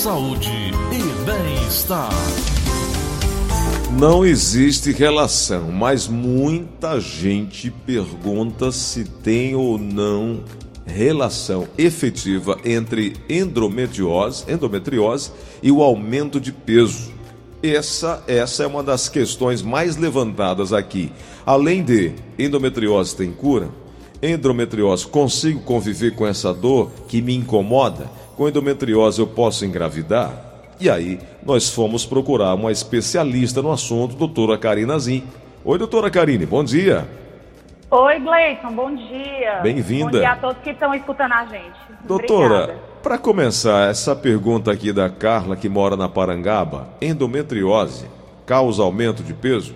saúde e bem-estar. Não existe relação, mas muita gente pergunta se tem ou não relação efetiva entre endometriose, endometriose e o aumento de peso. Essa, essa é uma das questões mais levantadas aqui. Além de endometriose tem cura, endometriose consigo conviver com essa dor que me incomoda? Com endometriose eu posso engravidar? E aí nós fomos procurar uma especialista no assunto, doutora Karina Zin. Oi, doutora Karine, bom dia. Oi, Gleison, bom dia. Bem-vinda. Bom dia a todos que estão escutando a gente. Doutora, para começar, essa pergunta aqui da Carla, que mora na Parangaba: endometriose causa aumento de peso?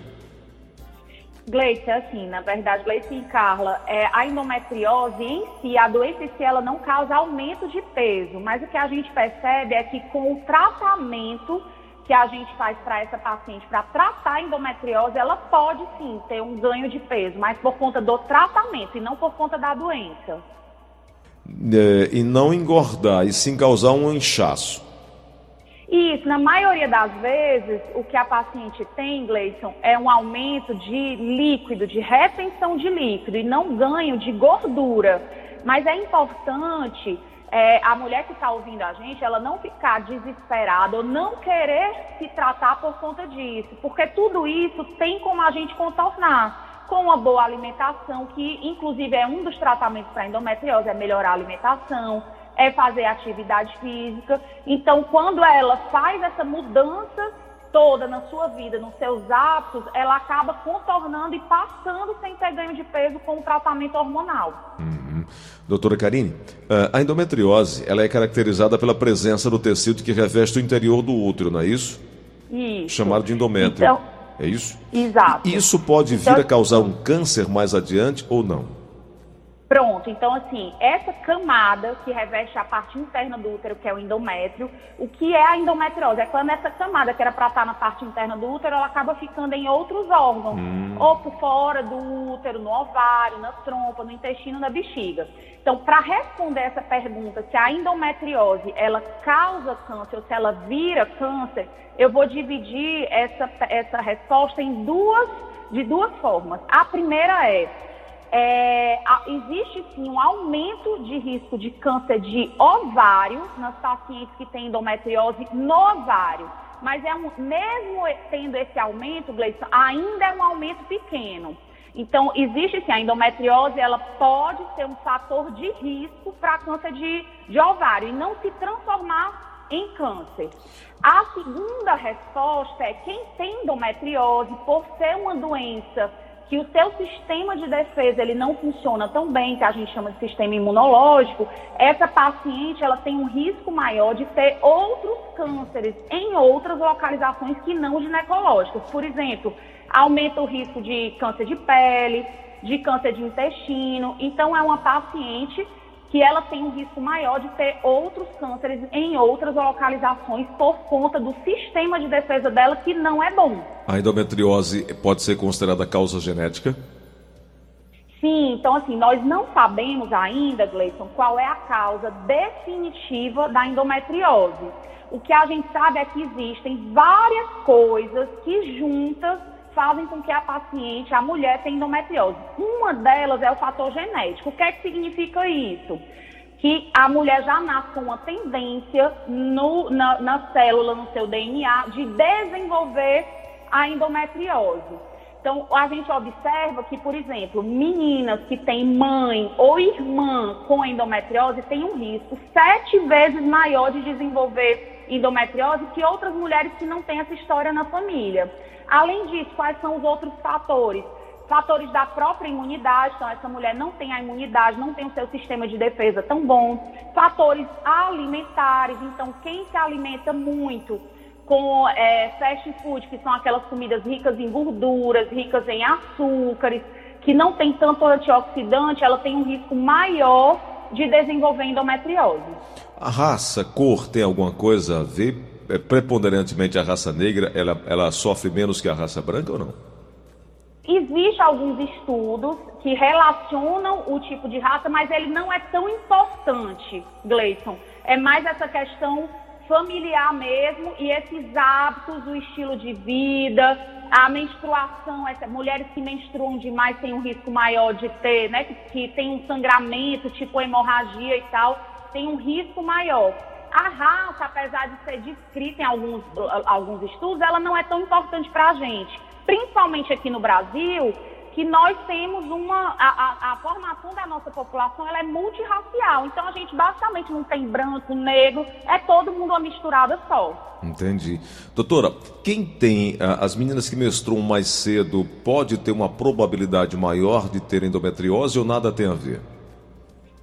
Gleice, assim, na verdade, Gleice e Carla, é, a endometriose em si, a doença em si, ela não causa aumento de peso, mas o que a gente percebe é que com o tratamento que a gente faz para essa paciente, para tratar a endometriose, ela pode sim ter um ganho de peso, mas por conta do tratamento e não por conta da doença. É, e não engordar, e sim causar um inchaço. Na maioria das vezes, o que a paciente tem, Gleison, é um aumento de líquido, de retenção de líquido e não ganho de gordura. Mas é importante é, a mulher que está ouvindo a gente, ela não ficar desesperada ou não querer se tratar por conta disso, porque tudo isso tem como a gente contornar com uma boa alimentação, que inclusive é um dos tratamentos para endometriose, é melhorar a alimentação, é fazer atividade física. Então, quando ela faz essa mudança toda na sua vida, nos seus hábitos, ela acaba contornando e passando sem ter ganho de peso com o tratamento hormonal. Uhum. Doutora Karine, eh, a endometriose ela é caracterizada pela presença do tecido que reveste o interior do útero, não é isso? Isso. Chamado de endométrio. Então, é isso? Exato. Isso pode vir então, a causar um câncer mais adiante ou não? Pronto, então assim, essa camada que reveste a parte interna do útero, que é o endométrio, o que é a endometriose? É quando essa camada que era para estar na parte interna do útero, ela acaba ficando em outros órgãos, hum. ou por fora do útero, no ovário, na trompa, no intestino, na bexiga. Então, para responder essa pergunta, se a endometriose ela causa câncer ou se ela vira câncer, eu vou dividir essa, essa resposta em duas, de duas formas. A primeira é é, existe sim um aumento de risco de câncer de ovário nas pacientes que têm endometriose no ovário. Mas é um, mesmo tendo esse aumento, Gleison, ainda é um aumento pequeno. Então, existe sim, a endometriose, ela pode ser um fator de risco para câncer de, de ovário e não se transformar em câncer. A segunda resposta é quem tem endometriose, por ser uma doença que o seu sistema de defesa ele não funciona tão bem, que a gente chama de sistema imunológico, essa paciente ela tem um risco maior de ter outros cânceres em outras localizações que não ginecológicas. Por exemplo, aumenta o risco de câncer de pele, de câncer de intestino. Então é uma paciente que ela tem um risco maior de ter outros cânceres em outras localizações por conta do sistema de defesa dela que não é bom. A endometriose pode ser considerada causa genética? Sim, então assim, nós não sabemos ainda, Gleison, qual é a causa definitiva da endometriose. O que a gente sabe é que existem várias coisas que juntas fazem com que a paciente, a mulher, tenha endometriose. Uma delas é o fator genético. O que é que significa isso? Que a mulher já nasce com uma tendência no, na, na célula, no seu DNA, de desenvolver a endometriose. Então, a gente observa que, por exemplo, meninas que têm mãe ou irmã com endometriose têm um risco sete vezes maior de desenvolver endometriose que outras mulheres que não têm essa história na família. Além disso, quais são os outros fatores? Fatores da própria imunidade, então essa mulher não tem a imunidade, não tem o seu sistema de defesa tão bom. Fatores alimentares, então quem se alimenta muito com é, fast food, que são aquelas comidas ricas em gorduras, ricas em açúcares, que não tem tanto antioxidante, ela tem um risco maior de desenvolver endometriose. A raça, cor, tem alguma coisa a ver preponderantemente a raça negra, ela, ela sofre menos que a raça branca ou não? Existem alguns estudos que relacionam o tipo de raça, mas ele não é tão importante, Gleison. É mais essa questão familiar mesmo e esses hábitos, o estilo de vida, a menstruação, essa, mulheres que menstruam demais têm um risco maior de ter, né, que, que tem um sangramento, tipo hemorragia e tal, tem um risco maior. A raça, apesar de ser descrita em alguns, alguns estudos, ela não é tão importante para a gente. Principalmente aqui no Brasil, que nós temos uma. A, a, a, formação da nossa população ela é multirracial. Então a gente basicamente não tem branco, negro, é todo mundo uma misturada só. Entendi. Doutora, quem tem. As meninas que menstruam mais cedo pode ter uma probabilidade maior de ter endometriose ou nada tem a ver?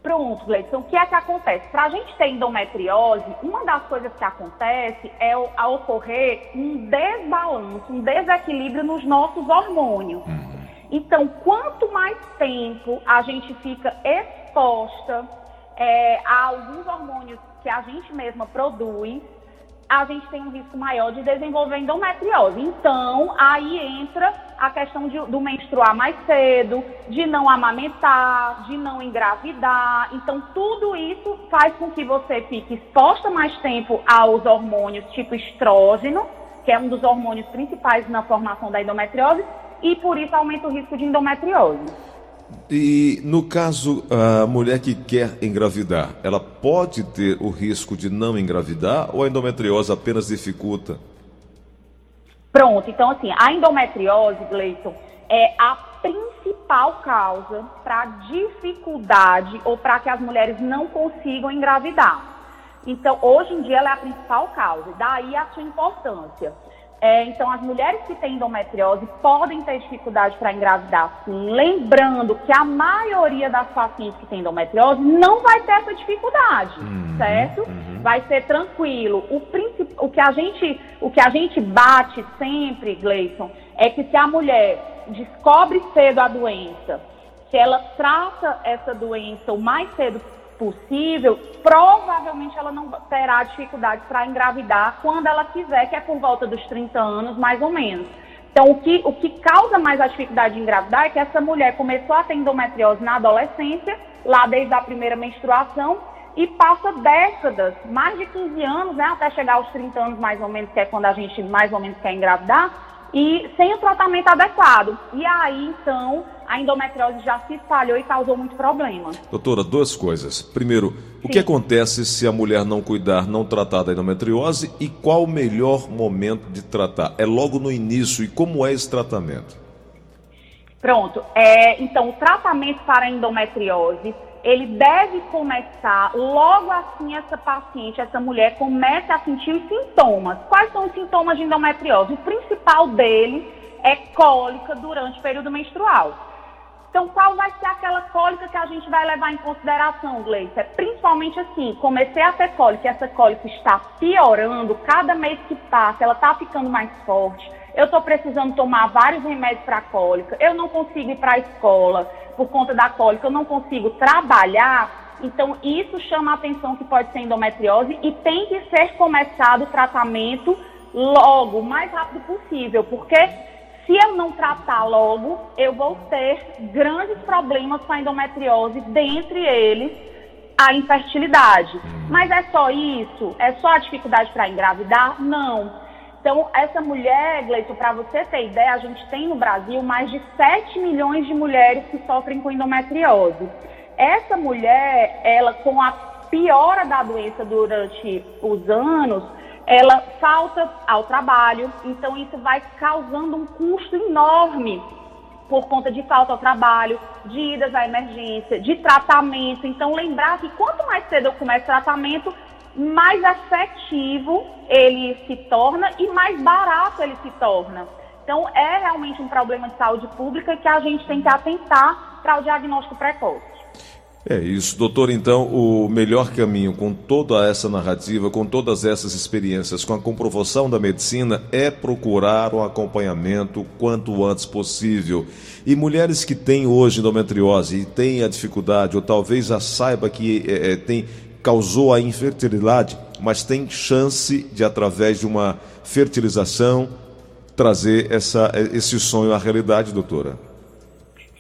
Pronto, Gleison, o que é que acontece? Para a gente ter endometriose, uma das coisas que acontece é a ocorrer um desbalanço, um desequilíbrio nos nossos hormônios. Uhum. Então, quanto mais tempo a gente fica exposta é, a alguns hormônios que a gente mesma produz, a gente tem um risco maior de desenvolver endometriose. Então, aí entra a questão de, do menstruar mais cedo, de não amamentar, de não engravidar. Então, tudo isso faz com que você fique exposta mais tempo aos hormônios tipo estrógeno, que é um dos hormônios principais na formação da endometriose, e por isso aumenta o risco de endometriose. E no caso, a mulher que quer engravidar, ela pode ter o risco de não engravidar ou a endometriose apenas dificulta? Pronto, então assim, a endometriose, Gleison, é a principal causa para dificuldade ou para que as mulheres não consigam engravidar. Então, hoje em dia, ela é a principal causa, daí a sua importância. É, então, as mulheres que têm endometriose podem ter dificuldade para engravidar, sim. Lembrando que a maioria das pacientes que têm endometriose não vai ter essa dificuldade, uhum, certo? Uhum. Vai ser tranquilo. O, o, que a gente, o que a gente bate sempre, Gleison, é que se a mulher descobre cedo a doença, se ela trata essa doença o mais cedo possível, provavelmente ela não terá dificuldade para engravidar quando ela quiser, que é por volta dos 30 anos, mais ou menos. Então, o que, o que causa mais a dificuldade de engravidar é que essa mulher começou a ter endometriose na adolescência, lá desde a primeira menstruação, e passa décadas, mais de 15 anos, né, até chegar aos 30 anos mais ou menos, que é quando a gente mais ou menos quer engravidar, e sem o tratamento adequado. E aí, então, a endometriose já se espalhou e causou muito problema. Doutora, duas coisas. Primeiro, Sim. o que acontece se a mulher não cuidar, não tratar da endometriose e qual o melhor momento de tratar? É logo no início e como é esse tratamento? Pronto. É, então, o tratamento para a endometriose ele deve começar logo assim essa paciente, essa mulher começa a sentir os sintomas. Quais são os sintomas de endometriose? O principal dele é cólica durante o período menstrual. Então, qual vai ser aquela cólica que a gente vai levar em consideração, Gleice? É principalmente assim, comecei a ter cólica, essa cólica está piorando, cada mês que passa, ela está ficando mais forte. Eu estou precisando tomar vários remédios para cólica, eu não consigo ir para a escola, por conta da cólica, eu não consigo trabalhar, então isso chama a atenção que pode ser endometriose e tem que ser começado o tratamento logo, o mais rápido possível, porque se eu não tratar logo, eu vou ter grandes problemas com a endometriose, dentre eles a infertilidade. Uhum. Mas é só isso? É só a dificuldade para engravidar? Não. Então, essa mulher, Gleison, para você ter ideia, a gente tem no Brasil mais de 7 milhões de mulheres que sofrem com endometriose. Essa mulher, ela com a piora da doença durante os anos, ela falta ao trabalho, então isso vai causando um custo enorme por conta de falta ao trabalho, de idas à emergência, de tratamento. Então, lembrar que quanto mais cedo eu começo tratamento, mais efetivo ele se torna e mais barato ele se torna. Então, é realmente um problema de saúde pública que a gente tem que atentar para o diagnóstico precoce. É isso, doutor. Então, o melhor caminho com toda essa narrativa, com todas essas experiências, com a comprovação da medicina, é procurar um acompanhamento quanto antes possível. E mulheres que têm hoje endometriose e têm a dificuldade, ou talvez a saiba que é, tem causou a infertilidade, mas tem chance de, através de uma fertilização, trazer essa, esse sonho à realidade, doutora?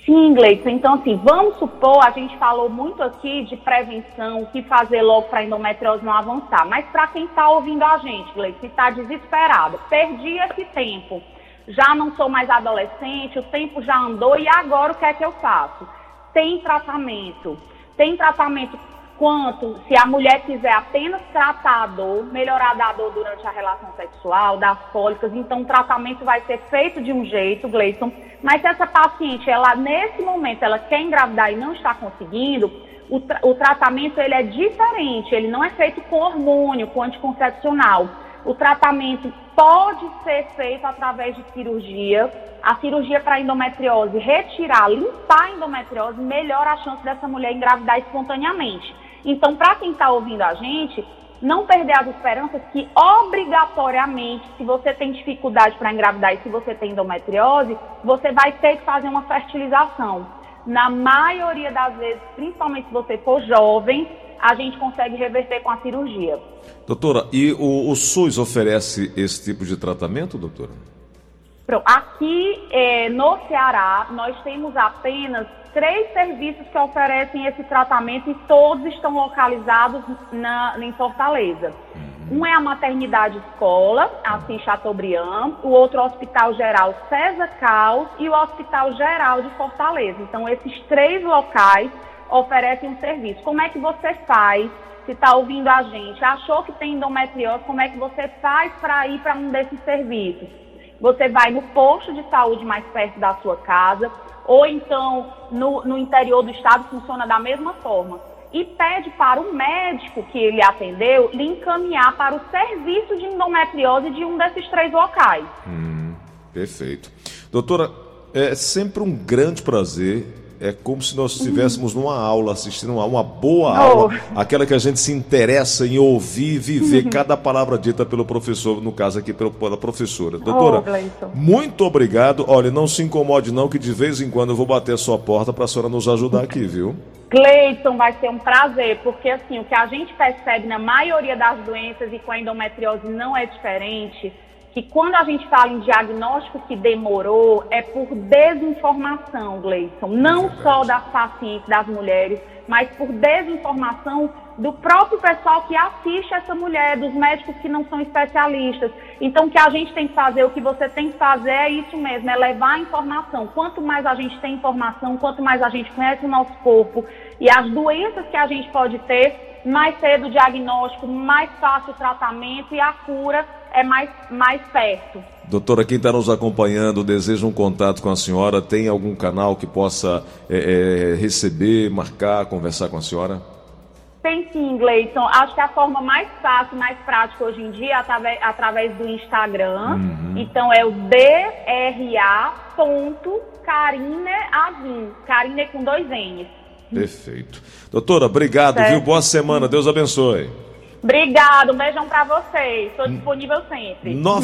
Sim, Gleison. Então, assim, vamos supor, a gente falou muito aqui de prevenção, o que fazer logo para a endometriose não avançar. Mas para quem está ouvindo a gente, Gleison, está desesperado, perdi esse tempo, já não sou mais adolescente, o tempo já andou e agora o que é que eu faço? Tem tratamento. Tem tratamento quanto se a mulher quiser apenas tratar a dor, melhorar da dor durante a relação sexual, das cólicas, então o tratamento vai ser feito de um jeito, Gleison. Mas se essa paciente, ela nesse momento, ela quer engravidar e não está conseguindo, o, tra o tratamento ele é diferente, ele não é feito com hormônio, com anticoncepcional. O tratamento pode ser feito através de cirurgia. A cirurgia para endometriose, retirar, limpar a endometriose, melhora a chance dessa mulher engravidar espontaneamente. Então, para quem está ouvindo a gente, não perder as esperanças que obrigatoriamente, se você tem dificuldade para engravidar e se você tem endometriose, você vai ter que fazer uma fertilização. Na maioria das vezes, principalmente se você for jovem, a gente consegue reverter com a cirurgia. Doutora, e o, o SUS oferece esse tipo de tratamento, doutora? Pronto. Aqui é, no Ceará, nós temos apenas três serviços que oferecem esse tratamento e todos estão localizados na, em Fortaleza. Uhum. Um é a maternidade escola, assim Chateaubriand, o outro é o Hospital Geral César Caos e o Hospital Geral de Fortaleza. Então, esses três locais oferecem um serviço. Como é que você faz? Se está ouvindo a gente, achou que tem endometriose, como é que você faz para ir para um desses serviços? Você vai no posto de saúde mais perto da sua casa, ou então no, no interior do estado funciona da mesma forma. E pede para o médico que ele atendeu lhe encaminhar para o serviço de endometriose de um desses três locais. Hum, perfeito. Doutora, é sempre um grande prazer é como se nós estivéssemos numa aula, assistindo a uma boa aula, aquela que a gente se interessa em ouvir, viver cada palavra dita pelo professor, no caso aqui pela professora. Doutora, oh, muito obrigado. Olha, não se incomode não, que de vez em quando eu vou bater a sua porta para a senhora nos ajudar aqui, viu? Cleiton, vai ser um prazer, porque assim, o que a gente percebe na maioria das doenças e com a endometriose não é diferente, que quando a gente fala em diagnóstico que demorou, é por desinformação, Gleison. Não só das pacientes, das mulheres, mas por desinformação do próprio pessoal que assiste essa mulher, dos médicos que não são especialistas. Então, o que a gente tem que fazer, o que você tem que fazer é isso mesmo, é levar a informação. Quanto mais a gente tem informação, quanto mais a gente conhece o nosso corpo e as doenças que a gente pode ter, mais cedo o diagnóstico, mais fácil o tratamento e a cura é mais, mais perto. Doutora, quem está nos acompanhando, deseja um contato com a senhora, tem algum canal que possa é, é, receber, marcar, conversar com a senhora? Tem sim, Gleison. Acho que a forma mais fácil, mais prática hoje em dia é através, através do Instagram. Uhum. Então é o DRA.carineazin. Carine com dois N's. Perfeito. Doutora, obrigado, certo. viu? Boa semana. Deus abençoe. Obrigado, um beijão para vocês. Estou disponível sempre.